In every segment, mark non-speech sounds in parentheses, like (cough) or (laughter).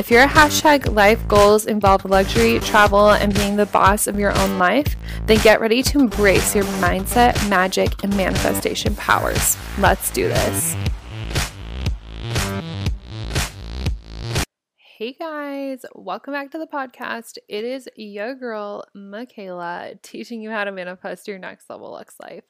If your hashtag life goals involve luxury, travel, and being the boss of your own life, then get ready to embrace your mindset, magic, and manifestation powers. Let's do this. Hey guys, welcome back to the podcast. It is your girl, Michaela, teaching you how to manifest your next level lux life.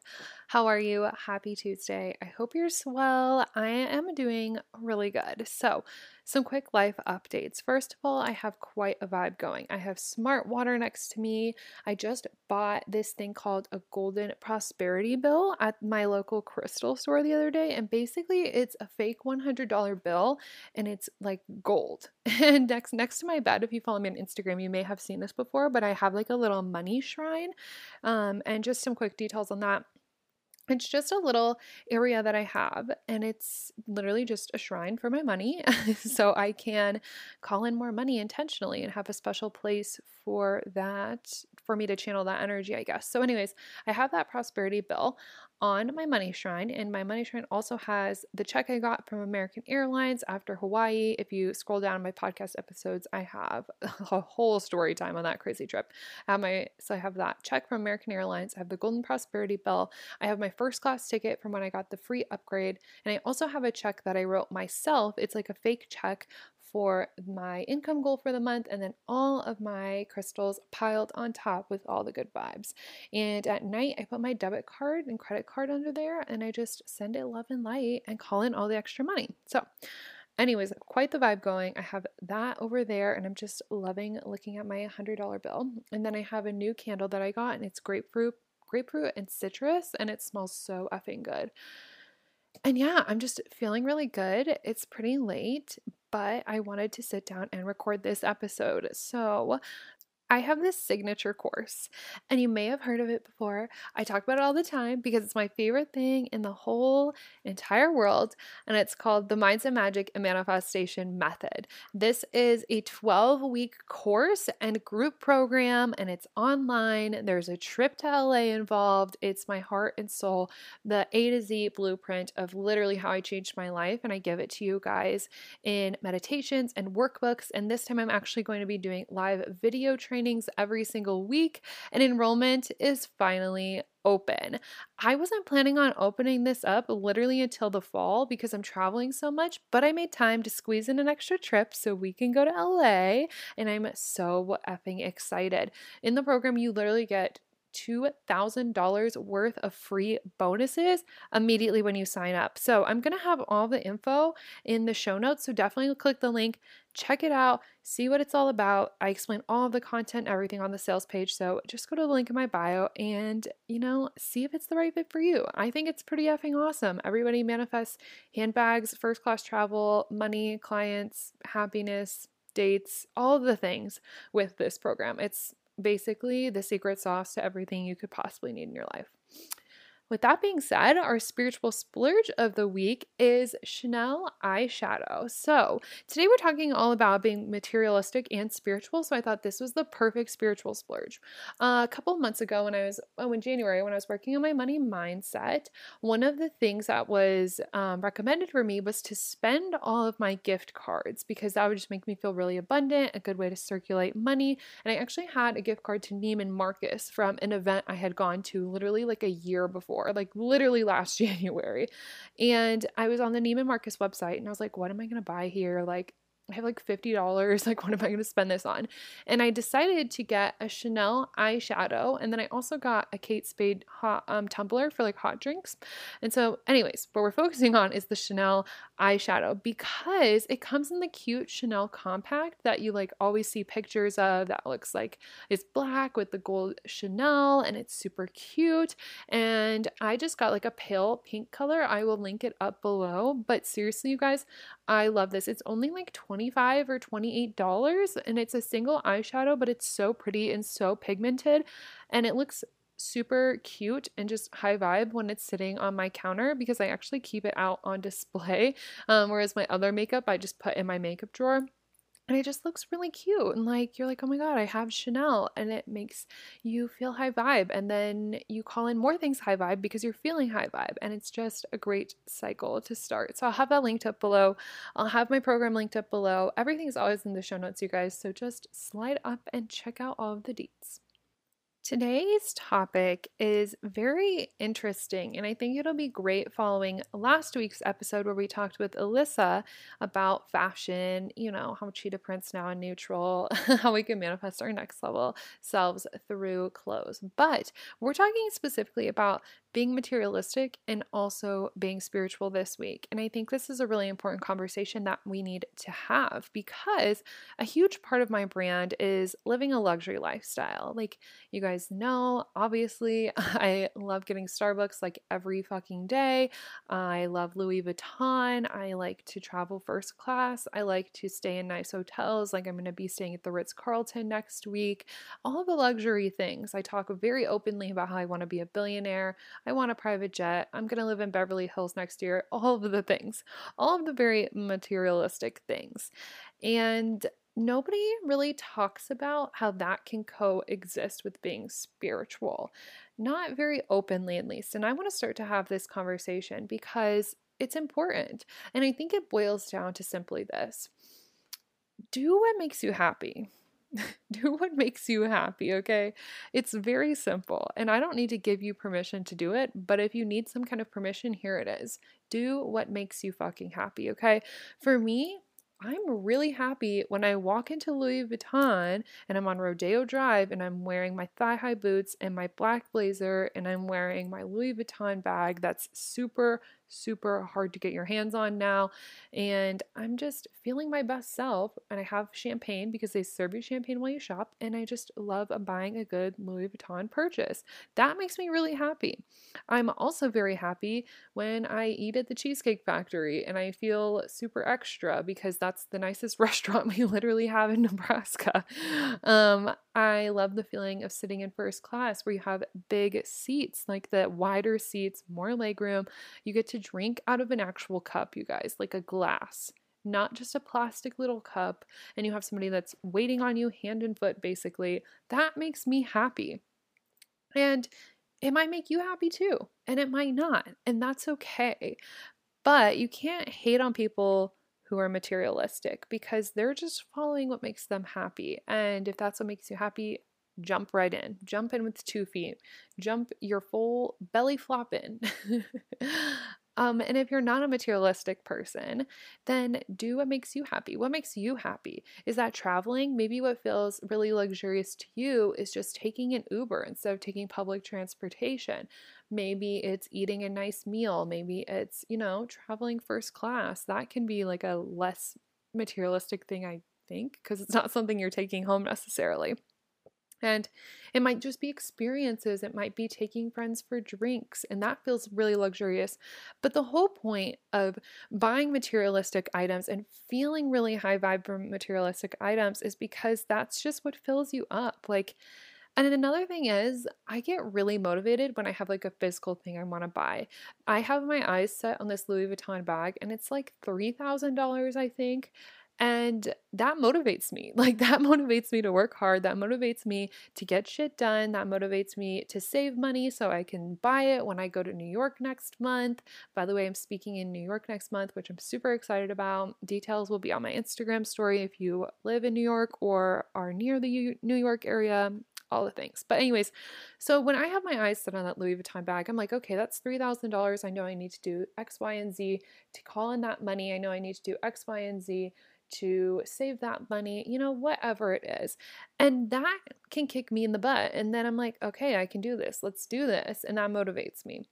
How are you? Happy Tuesday. I hope you're swell. I am doing really good. So, some quick life updates. First of all, I have quite a vibe going. I have smart water next to me. I just bought this thing called a golden prosperity bill at my local crystal store the other day. And basically, it's a fake $100 bill and it's like gold. (laughs) And next, next to my bed, if you follow me on Instagram, you may have seen this before, but I have like a little money shrine. Um, and just some quick details on that. It's just a little area that I have, and it's literally just a shrine for my money. (laughs) so I can call in more money intentionally and have a special place for that, for me to channel that energy, I guess. So, anyways, I have that prosperity bill on my money shrine, and my money shrine also has the check I got from American Airlines after Hawaii. If you scroll down my podcast episodes, I have (laughs) a whole story time on that crazy trip. I have my so I have that check from American Airlines. I have the Golden Prosperity bill. I have my first class ticket from when I got the free upgrade, and I also have a check that I wrote myself. It's like a fake check for my income goal for the month and then all of my crystals piled on top with all the good vibes. And at night, I put my debit card and credit card under there and I just send it love and light and call in all the extra money. So, anyways, quite the vibe going. I have that over there and I'm just loving looking at my $100 bill. And then I have a new candle that I got and it's grapefruit, grapefruit and citrus and it smells so effing good. And yeah, I'm just feeling really good. It's pretty late, but I wanted to sit down and record this episode. So I have this signature course, and you may have heard of it before. I talk about it all the time because it's my favorite thing in the whole entire world, and it's called the Mind's Mindset Magic and Manifestation Method. This is a 12 week course and group program, and it's online. There's a trip to LA involved. It's my heart and soul, the A to Z blueprint of literally how I changed my life, and I give it to you guys in meditations and workbooks. And this time I'm actually going to be doing live video training trainings every single week, and enrollment is finally open. I wasn't planning on opening this up literally until the fall because I'm traveling so much, but I made time to squeeze in an extra trip so we can go to LA, and I'm so effing excited. In the program, you literally get $2,000 worth of free bonuses immediately when you sign up. So I'm going to have all the info in the show notes. So definitely click the link, check it out, see what it's all about. I explain all of the content, everything on the sales page. So just go to the link in my bio and, you know, see if it's the right fit for you. I think it's pretty effing awesome. Everybody manifests handbags, first class travel, money, clients, happiness, dates, all the things with this program. It's basically the secret sauce to everything you could possibly need in your life. With that being said, our spiritual splurge of the week is Chanel eyeshadow. So, today we're talking all about being materialistic and spiritual. So, I thought this was the perfect spiritual splurge. Uh, a couple months ago, when I was, oh, in January, when I was working on my money mindset, one of the things that was um, recommended for me was to spend all of my gift cards because that would just make me feel really abundant, a good way to circulate money. And I actually had a gift card to Neiman Marcus from an event I had gone to literally like a year before before, like literally last (laughs) January. And I was on the Neiman Marcus website and I was like, what am I going to buy here? Like, I have like $50. (laughs) Like, what am I going to spend this on? And I decided to get a Chanel eyeshadow. And then I also got a Kate Spade hot um, tumbler for like hot drinks. And so, anyways, what we're focusing on is the Chanel eyeshadow because it comes in the cute Chanel compact that you like always see pictures of that looks like it's black with the gold Chanel and it's super cute. And I just got like a pale pink color. I will link it up below. But seriously, you guys, I love this. It's only like 25 or $28 and it's a single eyeshadow, but it's so pretty and so pigmented and it looks super cute and just high vibe when it's sitting on my counter because I actually keep it out on (laughs) display. Um, whereas my other makeup, I just put in my makeup drawer and it just looks really cute and like you're like oh my god i have chanel and it makes you feel high vibe and then you call in more things high vibe because you're feeling high vibe and it's just a great cycle to start. So i'll have that linked up below. I'll have my program linked up below. Everything's always in the show notes you guys so just slide up and check out all of the deets Today's topic is very interesting, and I think it'll be great following last week's episode where we talked with Alyssa about fashion, you know, how cheetah prints now and neutral, (laughs) how we can manifest our next level selves through clothes. But we're talking specifically about being materialistic and also being spiritual this week. And I think this is a really important conversation that we need to have because a huge part of my brand is living a luxury lifestyle. Like you guys know, obviously, (laughs) I love getting Starbucks like every fucking day. I love Louis Vuitton. I like to travel first class. I like to stay in nice hotels. Like I'm going to be staying at the Ritz Carlton next week. All the luxury things. I talk very openly about how I want to be a billionaire. I want a private jet. I'm going to live in Beverly Hills next year. (laughs) All of the things, all of the very materialistic things. And nobody really talks about how that can coexist with being spiritual, not very openly, at least. And I want to start to have this conversation because it's important. And I think it boils down to simply this do what makes you happy. (laughs) do what makes you happy, okay? It's very simple. And I don't need to give you permission to do it, but if you need some kind of permission, here it is. Do what makes you fucking happy, okay? For me, I'm really happy when I walk into Louis Vuitton and I'm on Rodeo Drive and I'm wearing my thigh high boots and my black blazer and I'm wearing my Louis Vuitton bag that's super super hard to get your hands on now. And I'm just feeling my best self. And I have champagne because they serve you champagne while you shop. And I just love buying a good Louis Vuitton purchase. That makes me really happy. I'm also very happy when I eat at the Cheesecake Factory and I feel super extra because that's the nicest (laughs) restaurant we literally have in Nebraska. Um, I love the feeling of sitting in first class where you have big seats, like the wider seats, more legroom. You get to drink out of an actual cup, you guys, like a glass, not just a plastic little cup, and you have somebody that's waiting on you hand and foot, basically. That makes me happy. And it might make you happy too, and it might not, and that's okay. But you can't hate on people who are materialistic because they're just following what makes them happy. And if that's what makes you happy, jump right in. Jump in with two feet. Jump your full belly flop in. (laughs) Um, and if you're not a materialistic person, then do what makes you happy. What makes you happy? Is that traveling? Maybe what feels really luxurious to you is just taking an Uber instead of taking public transportation. Maybe it's eating a nice meal. Maybe it's, you know, traveling first class. That can be like a less materialistic thing, I think, because it's not something you're taking home necessarily. And it might just be experiences. It might be taking friends for drinks, and that feels really luxurious. But the whole point of buying materialistic items and feeling really high vibe from materialistic items is because that's just what fills you up. Like, and another thing is, I get really motivated when I have like a physical thing I want to buy. I have my eyes set on this Louis Vuitton bag, and it's like $3,000, I think. And that motivates me. (laughs) Like, that motivates me to work hard. That motivates me to get shit done. That motivates me to save money so I can buy it when I go to New York next month. By the way, I'm speaking in New York next month, which I'm super excited about. Details will be on my Instagram story if you live in New York or are near the New York area all the things. But anyways, so when I have my eyes set on that Louis Vuitton bag, I'm like, okay, that's $3,000. I know I need to do X, Y, and Z to call in that money. I know I need to do X, Y, and Z to save that money, you know, whatever it is. And that can kick me in the butt. And then I'm like, okay, I can do this. Let's do this. And that motivates me.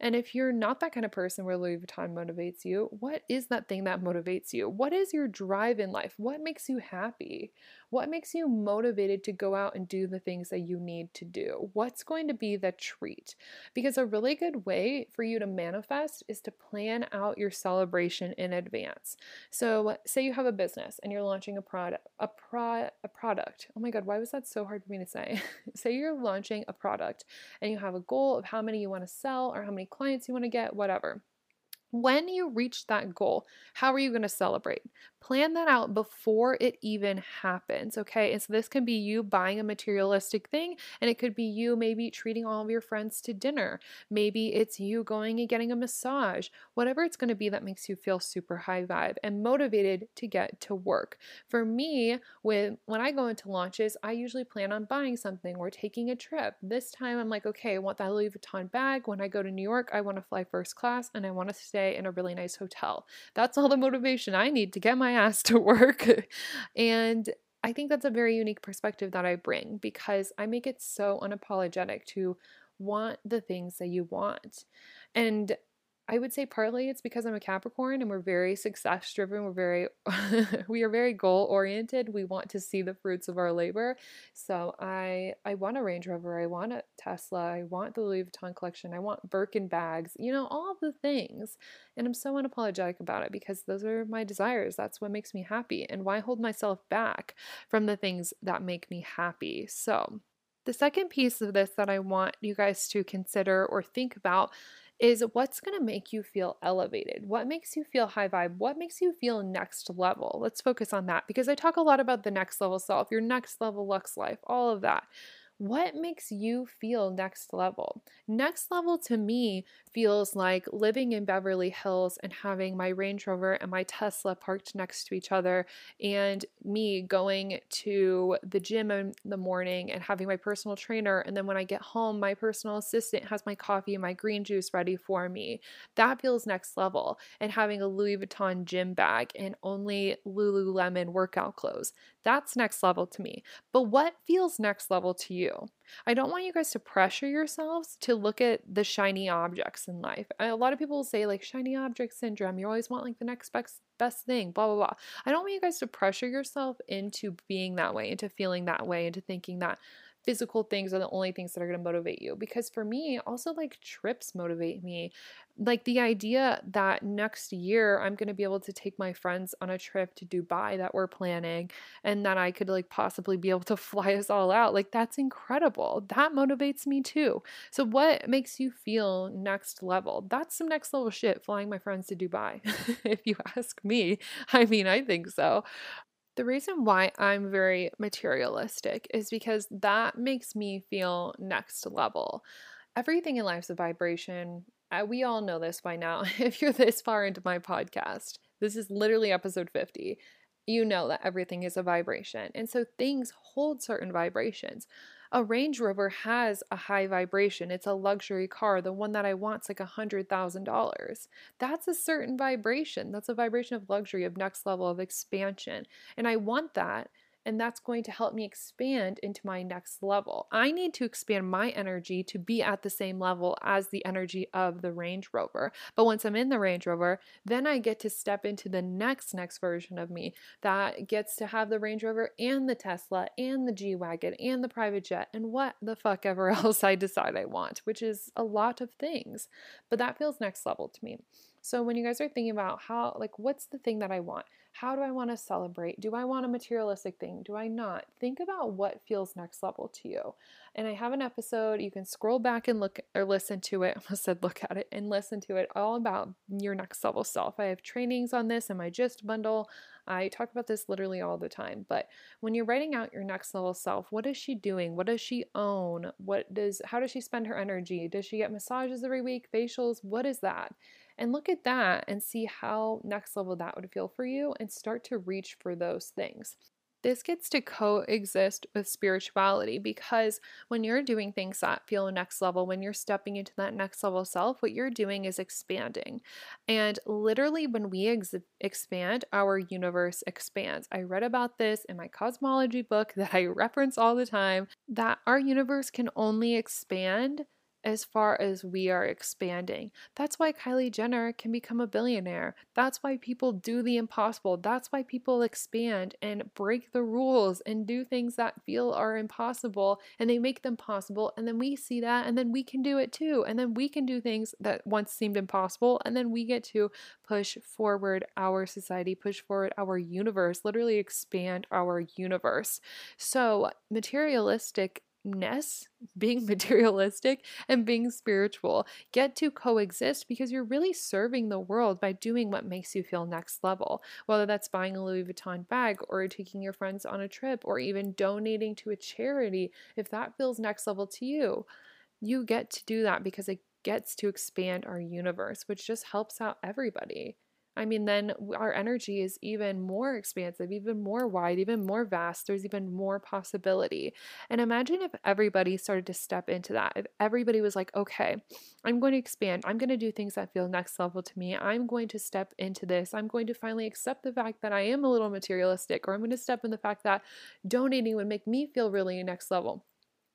And if you're not that kind of person where Louis Vuitton motivates you, what is that thing that motivates you? What is your drive in life? What makes you happy? What makes you motivated to go out and do the things that you need to do? What's going to be the treat? Because a really good way for you to manifest is to plan out your celebration in advance. So, say you have a business and you're launching a product, a pro, a product. Oh my god, why was that so hard for me to say? (laughs) say you're launching a product and you have a goal of how many you want to sell or how many clients you want to get, whatever. When you reach that goal, how are you going to celebrate? Plan that out before it even happens, okay? And so this can be you buying a materialistic thing, and it could be you maybe treating all of your friends to dinner. Maybe it's you going and getting a massage, whatever it's going to be that makes you feel super high vibe and motivated to get to work. For me, when when I go into launches, I usually plan on buying something or taking a trip. This time I'm like, okay, I want that Louis Vuitton bag. When I go to New York, I want to fly first class and I want to stay in a really nice hotel. That's all the motivation I need to get my (laughs) ass to work. and I think that's a very unique perspective that I bring because I make it so unapologetic to want the things that you want. And I would say partly it's because I'm a Capricorn and we're very success driven. We're very (laughs) we are very goal oriented. We want to see the fruits of our labor. So I I want a Range Rover, I want a Tesla, I want the Louis Vuitton collection, I want Birkin bags, you know, all the things. And I'm so unapologetic about it because those are my desires. That's what makes me happy. And why hold myself back from the things that make me happy? So the second piece of this that I want you guys to consider or think about is what's going to make you feel elevated? What makes you feel high vibe? What makes you feel next level? Let's focus on that because I talk a lot about the next level self, your next level lux life, all of that. What makes you feel next level? Next level to me feels like living in Beverly Hills and having my Range Rover and my Tesla parked next to each other, and me going to the gym in the morning and having my personal trainer. And then when I get home, my personal assistant has my coffee and my green juice ready for me. That feels next level. And having a Louis Vuitton gym bag and only Lululemon workout clothes. That's next level to me. But what feels next level to you? I don't want you guys to pressure yourselves to look at the shiny objects in life. A lot of people say, like, shiny object syndrome. You always want, like, the next best, best thing, blah, blah, blah. I don't want you guys to pressure yourself into being that way, into feeling that way, into thinking that physical things are the only things that are going to motivate you. Because for me, also like trips motivate me. Like the idea that next year I'm going to be able to take my friends on a trip to Dubai that we're planning and that I could like possibly be able to (laughs) fly us all out. Like that's incredible. That motivates me too. So, what makes you feel next level? That's some next level shit flying my friends to Dubai, (laughs) if you ask me. I mean, I think so. The reason why I'm very materialistic is because that makes me feel next level. Everything in life's a vibration. We all know this by now. (laughs) If you're this far into my podcast, this is literally episode 50 you know that everything is a vibration. And so things hold certain vibrations. A Range Rover has a high vibration. It's a luxury car. The one that I want's like a $100,000. That's a certain vibration. That's a vibration of luxury, of next level, of expansion. And I want that and that's going to help me expand into my next level. I need to expand my energy to be at the same level as the energy of the Range Rover. But once I'm in the Range Rover, then I get to step into the next next version of me that gets to have the Range Rover and the Tesla and the G-Wagon and the private jet and what the fuck ever (laughs) else I decide I want, which is a lot of things. But that feels next level to me. So when you guys are thinking about how like what's the thing that I want? How do I want to celebrate? Do I want a materialistic thing? Do I not? Think about what feels next level to you. And I have an episode, you can scroll back and look or listen to it. (laughs) I almost said look at it and listen to it all about your next level self. I have trainings on this in my gist bundle. I talk about this literally all the time. But when you're writing out your next level self, what is she doing? What does she own? What does how does she spend her energy? Does she get massages every week, facials? What is that? And look at that and see how next level that would feel for you and start to reach for those things. This gets to coexist with spirituality because when you're doing things that feel next level, when you're stepping into that next level self, what you're doing is expanding. And literally, when we ex- expand, our universe expands. I read about this in my cosmology book (laughs) that I reference all the time that our universe can only expand as far as we are expanding. That's why Kylie Jenner can become a billionaire. That's why people do the impossible. That's why people expand and break the rules and do things that feel are impossible and they make them possible. And then we see that and then we can do it too. And then we can do things that once seemed impossible. And then we get to push forward our society, push forward our universe, literally expand our universe. So, materialistic ness, being (laughs) materialistic, and being spiritual get to coexist because you're really serving the world by doing what makes you feel next level. Whether that's buying a Louis Vuitton bag or taking your friends on a trip or even donating to a charity, if that feels next level to you, you get to do that because it gets to expand our universe, which just helps out everybody. I mean, then our energy is even more expansive, even more wide, even more vast. There's even more possibility. And imagine if everybody started to step into that. If everybody was like, okay, I'm going to expand. I'm going to do things that feel next level to me. I'm going to step into this. I'm going to finally accept the fact that I am a little materialistic, or I'm going to step in the fact that donating would make me feel really next level.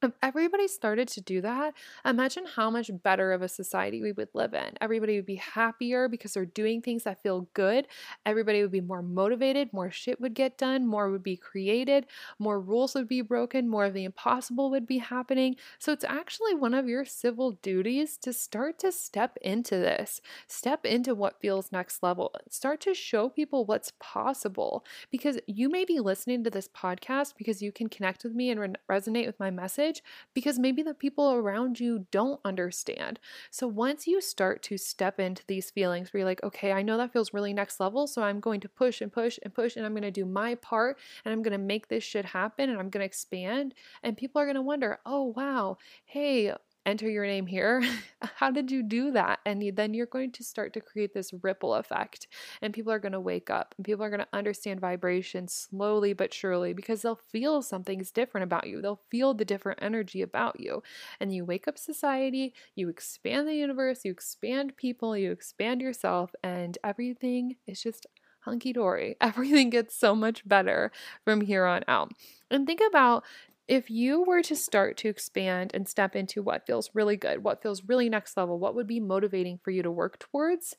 If everybody started to do that, imagine how much better of a society we would live in. Everybody would be happier because they're doing things that feel good. Everybody would be more motivated, more shit would get done, more would be created, more rules would be broken, more of the impossible would be happening. So it's actually one of your civil duties to start to step into this, step into what feels next level, start to show people what's possible because you may be listening to this podcast because you can connect with me and re- resonate with my message because maybe the people around you don't understand. So once you start to step into these feelings where you're like, okay, I know that feels really next level, so I'm going to push and push and push and I'm going to do my part and I'm going to make this shit happen and I'm going to expand. And people are going to wonder, oh, wow, hey, enter your name here. (laughs) How did you do that? And then you're going to start to create this ripple effect, and people are going to wake up and people are going to understand vibration slowly but surely because they'll feel something's different about you. They'll feel the different energy about you. And you wake up society, you expand the universe, you expand people, you expand yourself, and everything is just hunky dory. (laughs) Everything gets so much better from here on out. And think about if you were to start to expand and step into what feels really good, what feels really next level, what would be motivating for you to work towards,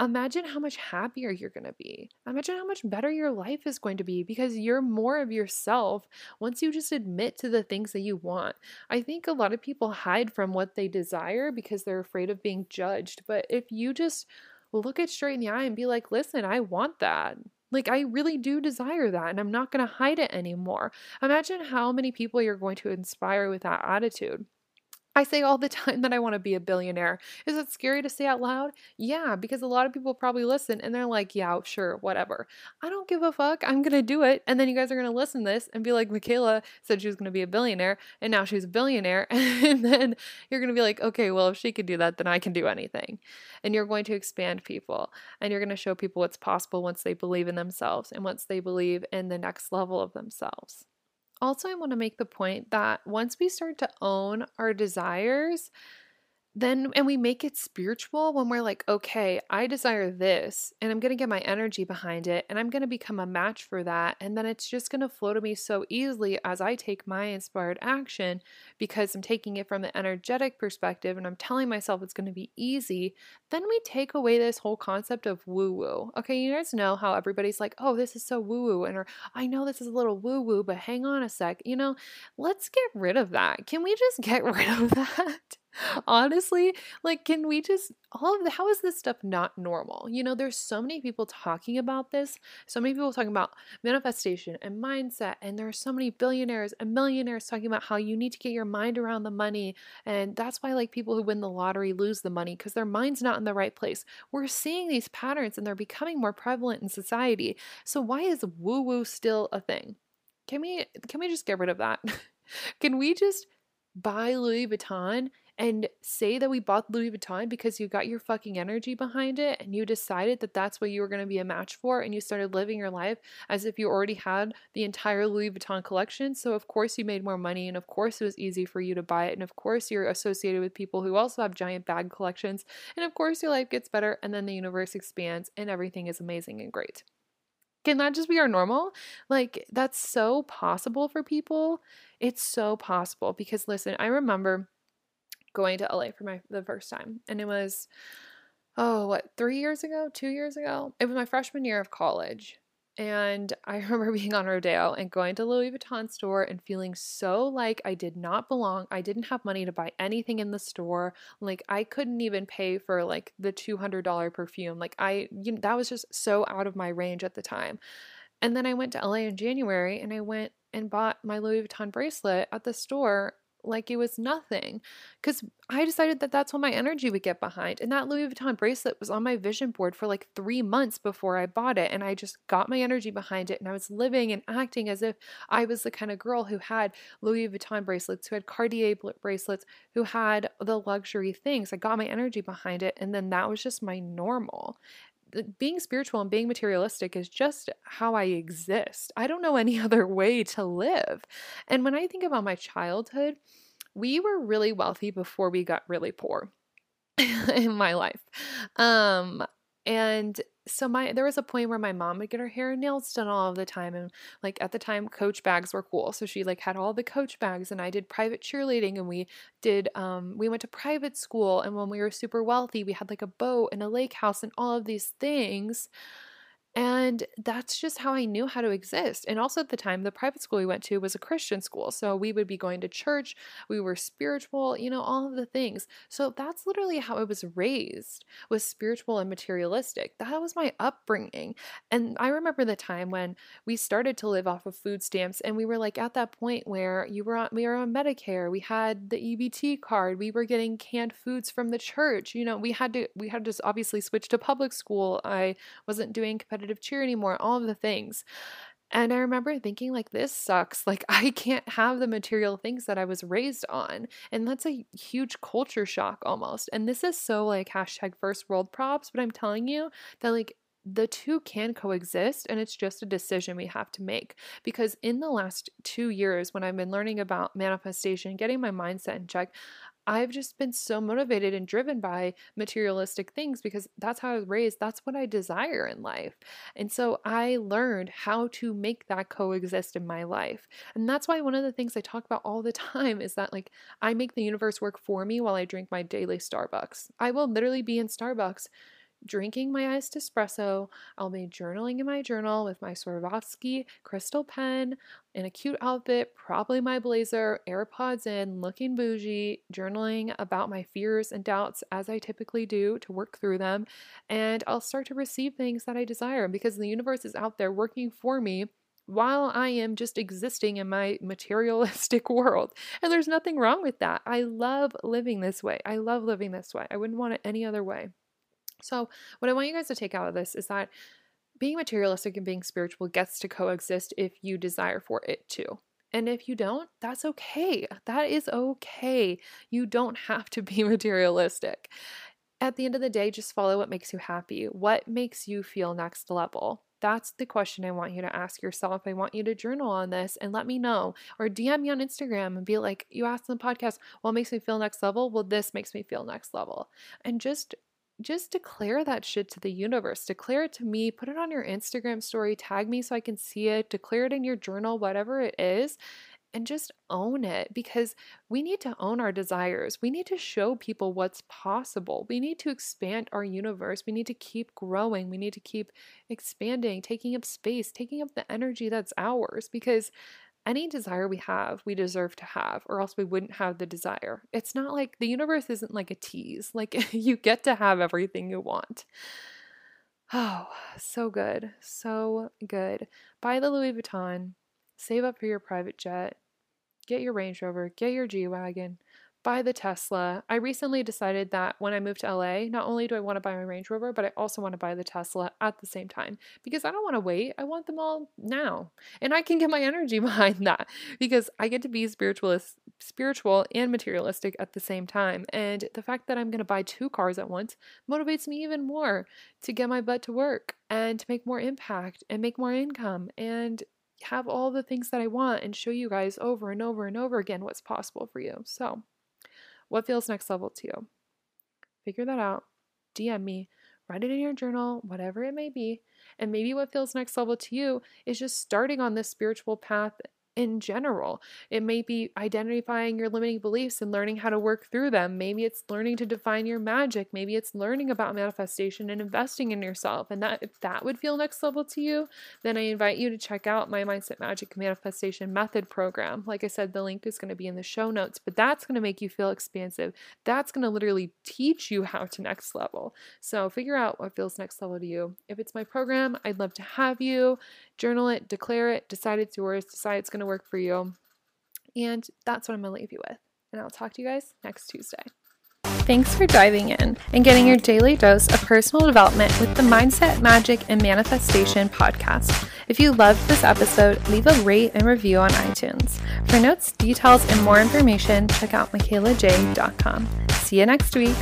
imagine how much happier you're going to be. Imagine how much better your life is going to be because you're more of yourself once you just admit to the things that you want. I think a lot of people hide from what they desire because they're afraid of being judged. But if you just look it straight in the eye and be like, listen, I want that. Like, I really do desire that, and I'm not going to hide it anymore. Imagine how many people you're going to inspire with that attitude. I say all the time that I want to be a billionaire. Is it scary to say out loud? Yeah, because a lot of people probably listen and they're like, yeah, sure, whatever. I don't give a fuck. I'm going to do it. And then you guys are going to listen to this and be like, Michaela said she was going to be a billionaire and now she's a billionaire. (laughs) And then you're going to be like, okay, well, if she could do that, then I can do anything. And you're going to expand people and you're going to show people what's possible once they believe in themselves and once they believe in the next level of themselves. Also, I want to make the point that once we start to own our desires, then and we make it spiritual when we're like okay i desire this and i'm going to get my energy behind it and i'm going to become a match for that and then it's just going to flow to me so easily as i take my inspired action because i'm taking it from the energetic perspective and i'm telling myself it's going to be easy then we take away this whole concept of woo woo okay you guys know how everybody's like oh this is so woo woo and or i know this is a little woo woo but hang on a sec you know? Let's get rid of that. Can we just get (laughs) rid of that Honestly, like, can we just, all of the, how is this stuff not normal? You know, there's so many people talking about this, so many people talking about manifestation and mindset, and there are so many billionaires and millionaires talking about how you need to get your mind around the money. And that's why, like, people who win the lottery lose the money because their mind's not in the right place. We're seeing these patterns and they're becoming more prevalent in society. So, why is woo woo still a thing? Can we can we just get rid of that? (laughs) can we just buy Louis Vuitton and say that we bought Louis Vuitton because you got your fucking energy behind it and you decided that that's what you were going to be a match for and you started living your life as if you already had the entire Louis Vuitton collection. So, of course, you made more money and of course, it was easy for you to buy it. And of course, you're associated with people who also have giant bag collections. And of course, your life gets better and then the universe expands and everything is amazing and great. Can that just be our normal? Like, that's so possible for people. It's so possible because, listen, I remember going to LA for my the first time. And it was oh, what, 3 years ago, 2 years ago? It was my freshman year of college. And I (laughs) remember being on Rodeo and going to Louis Vuitton store and feeling so like I did not belong. I didn't have money to buy anything in the store. Like I couldn't even pay for like the $200 perfume. Like I you know, that was just so out of my range at the time. And then I went to LA in January and I went and bought my Louis Vuitton bracelet at the store like it was nothing because I decided that that's what my energy would get behind. And that Louis Vuitton bracelet was on my vision board for like three months before I bought it. And I just got my energy behind it. And I was living and acting as if I was the kind of girl who had Louis Vuitton bracelets, who had Cartier bracelets, who had the luxury things. I got my energy behind it. And then that was just my normal being spiritual and being materialistic is just how I exist. I don't know any (laughs) other way to live. And when I think about my childhood, we were really wealthy before we got really poor (laughs) in my life. Um, and so my there was a point where my mom would get her hair and nails done all of the time and like at the time coach bags were cool. So she like had all the coach bags and i did private cheerleading and we did um we went to private school and when we were super wealthy we had like a boat and a lake house and all of these things and that's just how I knew how to exist. And also at the time, the private school we went to was a Christian school. So we would be going to church, we were spiritual, you know, all of the things. So that's literally how I was raised, was spiritual and materialistic. That was my upbringing. And I remember the time when we started to live off of food stamps and we were like at that point where you were on we were on Medicare, we had the EBT card, we were getting canned foods from the church. You know, we had to we had to obviously switch to public school. I wasn't doing competitive competitive cheer anymore, all of the things. And I remember thinking, like, this sucks. Like, (laughs) I can't have the material things that I was raised on. And that's a huge culture shock almost. And this is so, like, hashtag first world props, but I'm telling you that, like, the two can coexist and it's just a decision we have to make because in the last 2 years when I've been learning about manifestation getting my mindset in check I've just been so motivated and driven by materialistic things because that's how I was raised. That's what I desire in life. And so I learned how to make that coexist in my life. And that's why one of the things I talk about all the (laughs) time is that, like, I make the universe work for me while I drink my daily Starbucks. I will literally be in Starbucks drinking my iced espresso. I'll be journaling in my journal with my Swarovski crystal pen in a cute outfit, probably my blazer, AirPods in, looking bougie, journaling about my fears and doubts as I typically do to work through them. And I'll start to receive things that I desire because the universe is out there working for me while I am just existing in my (laughs) materialistic world. And there's nothing wrong with that. I love living this way. I love living this way. I wouldn't want it any other way. So, what I want you guys to take out of this is that being materialistic and being spiritual gets to coexist if you desire for it to. And if you don't, that's okay. That is okay. You don't have to be (laughs) materialistic. At the end of the day, just follow what makes you happy. What makes you feel next level? That's the question I want you to ask yourself. I want you to journal on this and let me know. Or DM me on Instagram and be like, you asked in the podcast, what makes me feel next level? Well, this makes me feel next level. And just just declare that shit to the universe. Declare it to me. Put it on your Instagram story. Tag me so I can see it. Declare it in your journal, whatever it is. And just own it because we need to own our desires. We need to show people what's possible. We need to expand our universe. We need to keep growing. We need to keep expanding, taking up space, taking up the energy that's ours because any desire we have, we deserve to have, or else we wouldn't have the desire. It's not like the universe isn't like a tease. Like (laughs) you get to have everything you want. Oh, so good. So good. Buy the Louis Vuitton, save up for your private jet, get your Range Rover, get your G Wagon, buy the Tesla. I recently decided that when I move to LA, not only do I want to buy my Range Rover, but I also want to buy the Tesla at the same time because I don't want to wait. I want them all now. And I can get my energy (laughs) behind that because I get to be spiritualist, spiritual and materialistic at the same time. And the fact that I'm going to buy two cars at once motivates me even more to get my butt to work and to make more impact and make more income and have all the things that I want and show you guys over and over and over again what's possible for you. So, what feels next level to you? Figure that out. DM me, write it in your journal, whatever it may be. And maybe what feels next level to you is just starting on this spiritual path in general. It may be identifying your limiting beliefs and learning how to work through them. Maybe it's learning to define your magic. Maybe it's learning about manifestation and investing in yourself. And that if that would feel next level to you, then I invite you to check out my Mindset Magic Manifestation Method program. Like I said, the link is going to be in the show notes, but that's going to make you feel expansive. That's going to literally teach you how to next level. So figure out what feels next level to you. If it's my program, I'd love to have you journal it, declare it, decide it's yours, decide it's going to work for you. And that's what I'm going to leave you with. And I'll talk to you guys next Tuesday. Thanks for diving in and getting your daily dose of personal development with the Mindset, Magic, and Manifestation podcast. If you loved this episode, leave a rate and review on iTunes. For notes, details, and more information, check out michaelaj.com. See you next week.